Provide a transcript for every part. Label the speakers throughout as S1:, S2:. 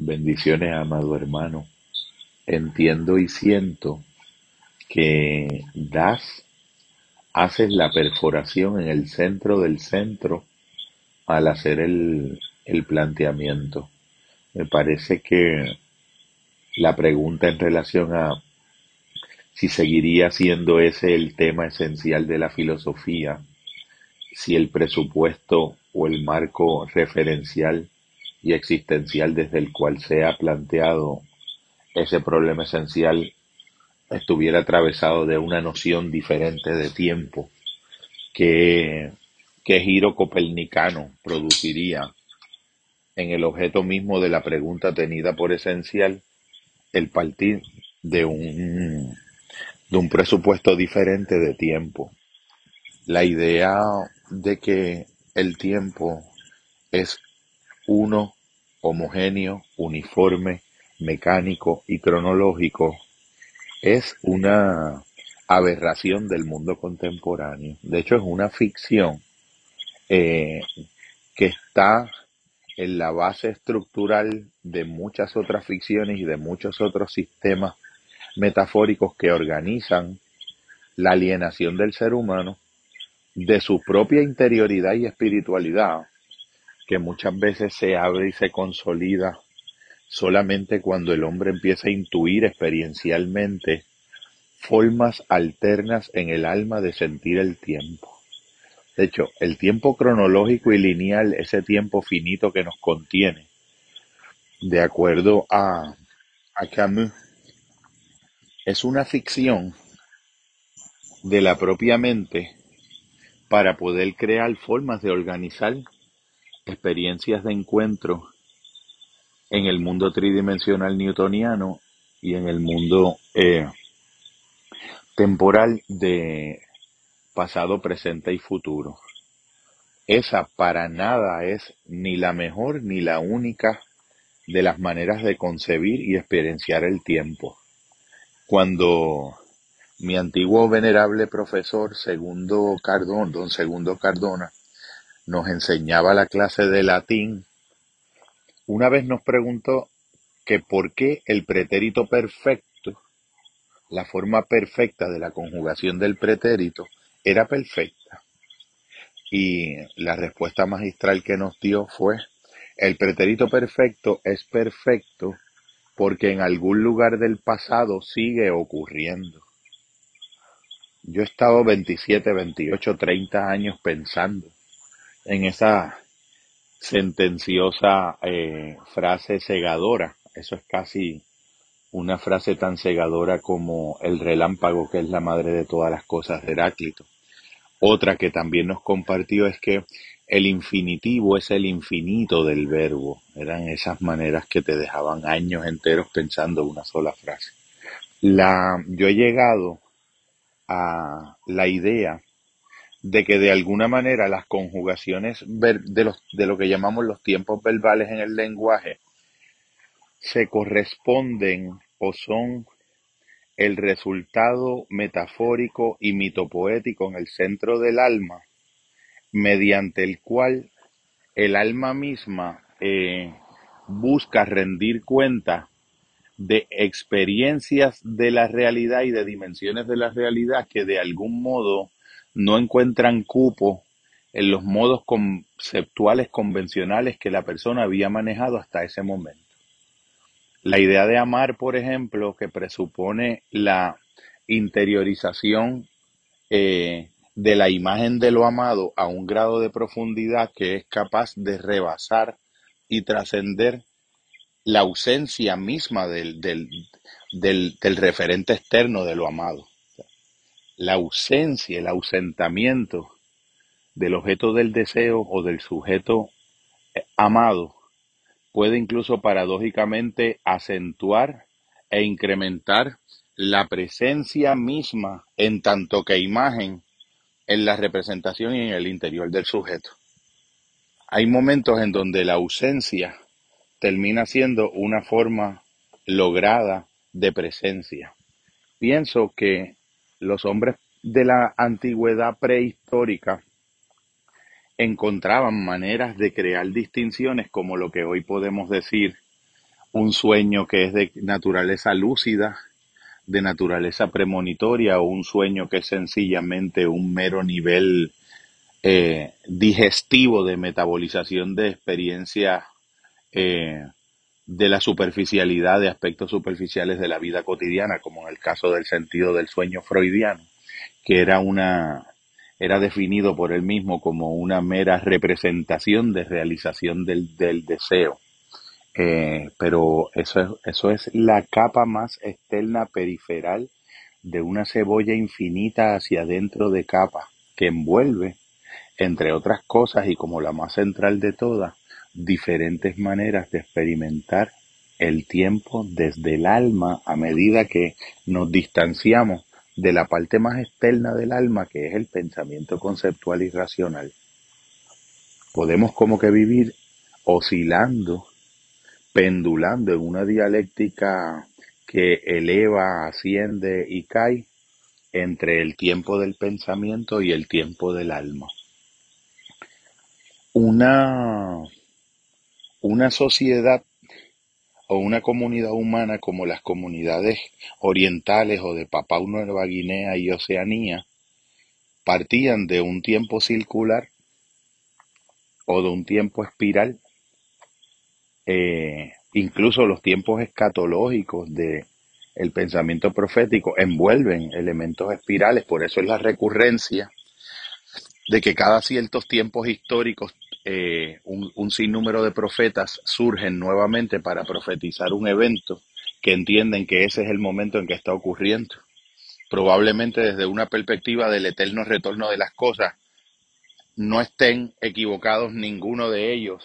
S1: Bendiciones, amado hermano. Entiendo y siento que das, haces la perforación en el centro del centro al hacer el, el planteamiento. Me parece que la pregunta en relación a si seguiría siendo ese el tema esencial de la filosofía, si el presupuesto o el marco referencial y existencial desde el cual se ha planteado ese problema esencial estuviera atravesado de una noción diferente de tiempo, que, qué giro copernicano produciría en el objeto mismo de la pregunta tenida por esencial el partir de un, de un presupuesto diferente de tiempo. La idea de que el tiempo es uno, homogéneo, uniforme, mecánico y cronológico, es una aberración del mundo contemporáneo. De hecho, es una ficción eh, que está en la base estructural de muchas otras ficciones y de muchos otros sistemas metafóricos que organizan la alienación del ser humano de su propia interioridad y espiritualidad, que muchas veces se abre y se consolida solamente cuando el hombre empieza a intuir experiencialmente formas alternas en el alma de sentir el tiempo. De hecho, el tiempo cronológico y lineal, ese tiempo finito que nos contiene, de acuerdo a, a Camus, es una ficción de la propia mente para poder crear formas de organizar experiencias de encuentro en el mundo tridimensional newtoniano y en el mundo eh, temporal de pasado, presente y futuro. Esa para nada es ni la mejor ni la única de las maneras de concebir y experienciar el tiempo. Cuando mi antiguo venerable profesor Segundo Cardón, don Segundo Cardona, nos enseñaba la clase de latín, una vez nos preguntó que por qué el pretérito perfecto, la forma perfecta de la conjugación del pretérito, era perfecta. Y la respuesta magistral que nos dio fue, el pretérito perfecto es perfecto porque en algún lugar del pasado sigue ocurriendo. Yo he estado 27, 28, 30 años pensando en esa sentenciosa eh, frase cegadora. Eso es casi una frase tan cegadora como el relámpago, que es la madre de todas las cosas de Heráclito. Otra que también nos compartió es que el infinitivo es el infinito del verbo. Eran esas maneras que te dejaban años enteros pensando una sola frase. La, yo he llegado a la idea de que de alguna manera las conjugaciones de, los, de lo que llamamos los tiempos verbales en el lenguaje se corresponden o son el resultado metafórico y mitopoético en el centro del alma, mediante el cual el alma misma eh, busca rendir cuenta de experiencias de la realidad y de dimensiones de la realidad que de algún modo no encuentran cupo en los modos conceptuales convencionales que la persona había manejado hasta ese momento. La idea de amar, por ejemplo, que presupone la interiorización eh, de la imagen de lo amado a un grado de profundidad que es capaz de rebasar y trascender la ausencia misma del, del, del, referente externo de lo amado. La ausencia, el ausentamiento del objeto del deseo o del sujeto eh, amado puede incluso paradójicamente acentuar e incrementar la presencia misma en tanto que imagen en la representación y en el interior del sujeto. Hay momentos en donde la ausencia termina siendo una forma lograda de presencia. Pienso que los hombres de la antigüedad prehistórica encontraban maneras de crear distinciones como lo que hoy podemos decir un sueño que es de naturaleza lúcida, de naturaleza premonitoria o un sueño que es sencillamente un mero nivel eh, digestivo de metabolización de experiencias eh, de la superficialidad de aspectos superficiales de la vida cotidiana, como en el caso del sentido del sueño freudiano, que era una era definido por él mismo como una mera representación de realización del, del deseo. Eh, pero eso es, eso es la capa más externa periferal de una cebolla infinita hacia adentro de capa que envuelve, entre otras cosas y como la más central de todas, diferentes maneras de experimentar el tiempo desde el alma a medida que nos distanciamos de la parte más externa del alma que es el pensamiento conceptual y racional. Podemos como que vivir oscilando, pendulando en una dialéctica que eleva, asciende y cae entre el tiempo del pensamiento y el tiempo del alma. Una una sociedad o una comunidad humana como las comunidades orientales o de Papua Nueva Guinea y Oceanía partían de un tiempo circular o de un tiempo espiral, eh, incluso los tiempos escatológicos de pensamiento profético envuelven elementos espirales, por eso es la recurrencia de que cada ciertos tiempos históricos eh, un, sinnúmero de profetas surgen nuevamente para profetizar un evento que entienden que ese es el momento en que está ocurriendo. Probablemente desde una perspectiva del eterno retorno de las cosas, no estén equivocados ninguno de ellos,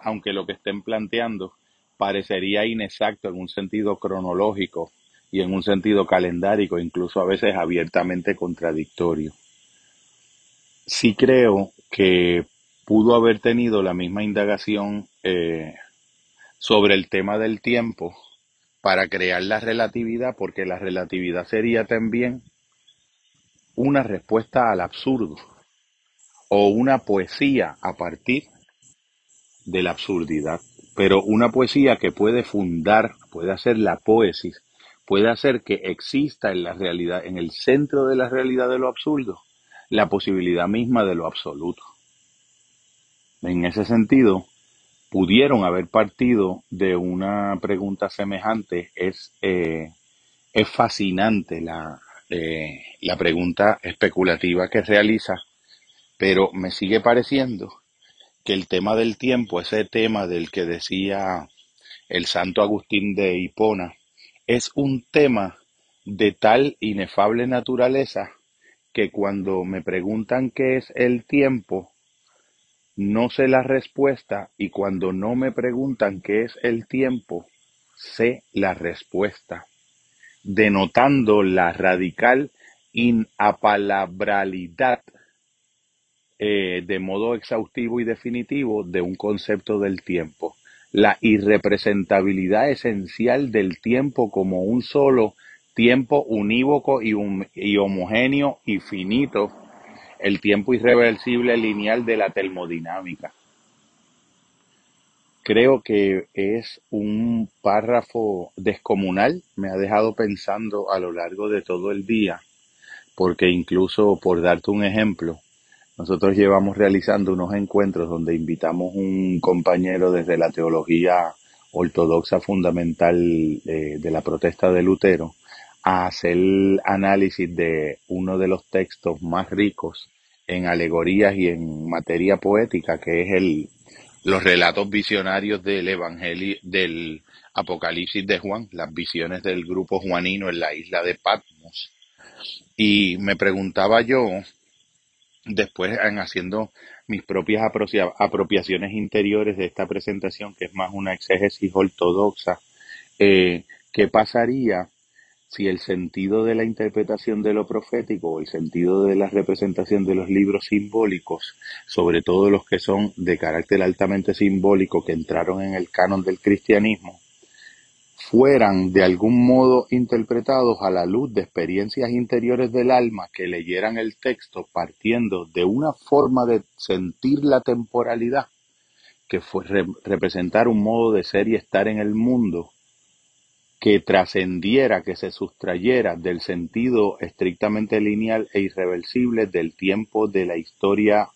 S1: aunque lo que estén planteando parecería inexacto en un sentido cronológico y en un sentido calendárico, incluso a veces abiertamente contradictorio. Sí creo que pudo haber tenido la misma indagación eh, sobre el tema del tiempo para crear la relatividad, porque la relatividad sería también una respuesta al absurdo o una poesía a partir de la absurdidad, pero una poesía que puede fundar, puede hacer la poesis, puede hacer que exista en la realidad, en el centro de la realidad de lo absurdo, la posibilidad misma de lo absoluto. En ese sentido, pudieron haber partido de una pregunta semejante. Es, eh, es fascinante la, eh, la pregunta especulativa que realiza, pero me sigue pareciendo que el tema del tiempo, ese tema del que decía el santo Agustín de Hipona, es un tema de tal inefable naturaleza que cuando me preguntan qué es el tiempo, no sé la respuesta y cuando no me preguntan qué es el tiempo, sé la respuesta, denotando la radical inapalabralidad eh, de modo exhaustivo y definitivo de un concepto del tiempo, la irrepresentabilidad esencial del tiempo como un solo tiempo unívoco y, y homogéneo y finito el tiempo irreversible lineal de la termodinámica. Creo que es un párrafo descomunal, me ha dejado pensando a lo largo de todo el día, porque incluso por darte un ejemplo, nosotros llevamos realizando unos encuentros donde invitamos un compañero desde la teología ortodoxa fundamental de, de la protesta de Lutero a hacer análisis de uno de los textos más ricos en alegorías y en materia poética, que es el, los relatos visionarios del Evangelio, del Apocalipsis de Juan, las visiones del grupo juanino en la isla de Patmos. Y me preguntaba yo, después en haciendo mis propias apropiaciones interiores de esta presentación, que es más una exégesis ortodoxa, eh, ¿qué pasaría si el sentido de la interpretación de lo profético o el sentido de la representación de los libros simbólicos, sobre todo los que son de carácter altamente simbólico que entraron en el canon del cristianismo, fueran de algún modo interpretados a la luz de experiencias interiores del alma que leyeran el texto partiendo de una forma de sentir la temporalidad que fue representar un modo de ser y estar en el mundo que trascendiera, que se sustrayera del sentido estrictamente lineal e irreversible del tiempo de la historia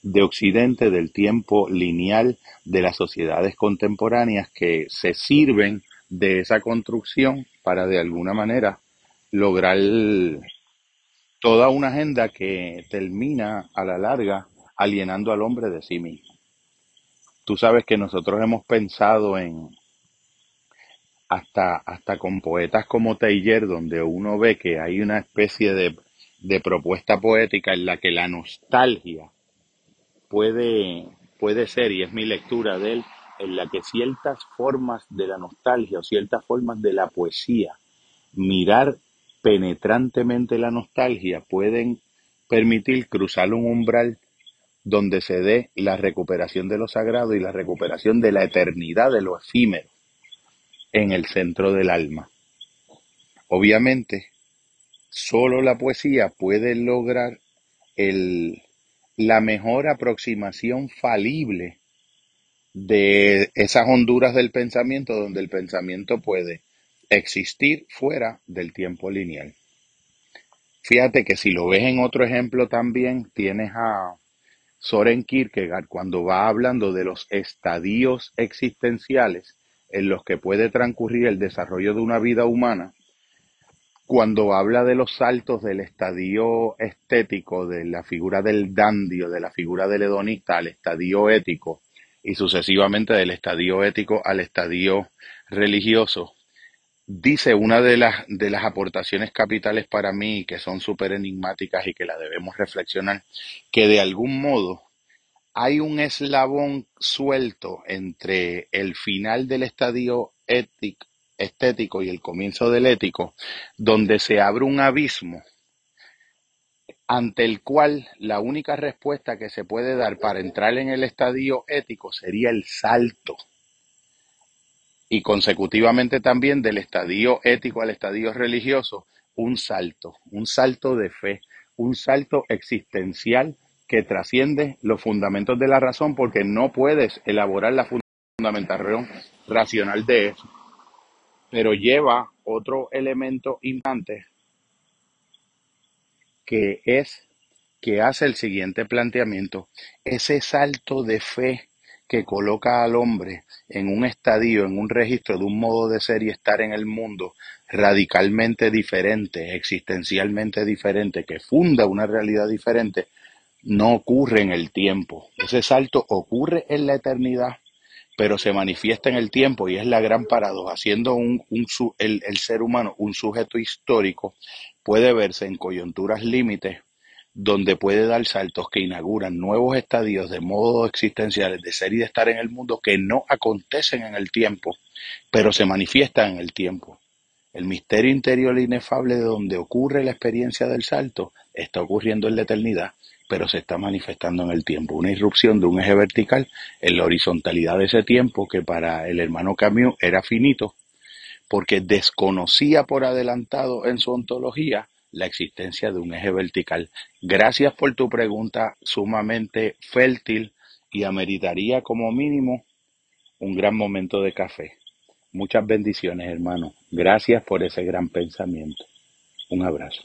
S1: de Occidente, del tiempo lineal de las sociedades contemporáneas que se sirven de esa construcción para de alguna manera lograr toda una agenda que termina a la larga alienando al hombre de sí mismo. Tú sabes que nosotros hemos pensado en, hasta, hasta con poetas como Taylor, donde uno ve que hay una especie de, de propuesta poética en la que la nostalgia puede, puede ser, y es mi lectura de él, en la que ciertas formas de la nostalgia o ciertas formas de la poesía, mirar penetrantemente la nostalgia, pueden permitir cruzar un umbral donde se dé la recuperación de lo sagrado y la recuperación de la eternidad de lo efímero en el centro del alma. Obviamente, solo la poesía puede lograr el, la mejor aproximación falible de esas honduras del pensamiento donde el pensamiento puede existir fuera del tiempo lineal. Fíjate que si lo ves en otro ejemplo también, tienes a Soren Kierkegaard cuando va hablando de los estadios existenciales en los que puede transcurrir el desarrollo de una vida humana, cuando habla de los saltos del estadio estético, de la figura del dandio, de la figura del hedonista al estadio ético y sucesivamente del estadio ético al estadio religioso, dice una de las, de las aportaciones capitales para mí que son súper enigmáticas y que la debemos reflexionar, que de algún modo hay un eslabón suelto entre el final del estadio ético, estético y el comienzo del ético, donde se abre un abismo ante el cual la única respuesta que se puede dar para entrar en el estadio ético sería el salto. Y consecutivamente también del estadio ético al estadio religioso, un salto, un salto de fe, un salto existencial que trasciende los fundamentos de la razón porque no puedes elaborar la fundamentación racional de eso. Pero lleva otro elemento importante que es que hace el siguiente planteamiento, ese salto de fe que coloca al hombre en un estadio, en un registro de un modo de ser y estar en el mundo radicalmente diferente, existencialmente diferente, que funda una realidad diferente, no ocurre en el tiempo. Ese salto ocurre en la eternidad, pero se manifiesta en el tiempo y es la gran paradoja. Siendo un, el, el ser humano un sujeto histórico, puede verse en coyunturas límites donde puede dar saltos que inauguran nuevos estadios de modo existenciales de ser y de estar en el mundo que no acontecen en el tiempo, pero se manifiestan en el tiempo. El misterio interior inefable de donde ocurre la experiencia del salto está ocurriendo en la eternidad, pero se está manifestando en el tiempo. Una irrupción de un eje vertical en la horizontalidad de ese tiempo que para el hermano Camus era finito, porque desconocía por adelantado en su ontología la existencia de un eje vertical. Gracias por tu pregunta sumamente fértil y ameritaría como mínimo un gran momento de café. Muchas bendiciones, hermano. Gracias por ese gran pensamiento. Un abrazo.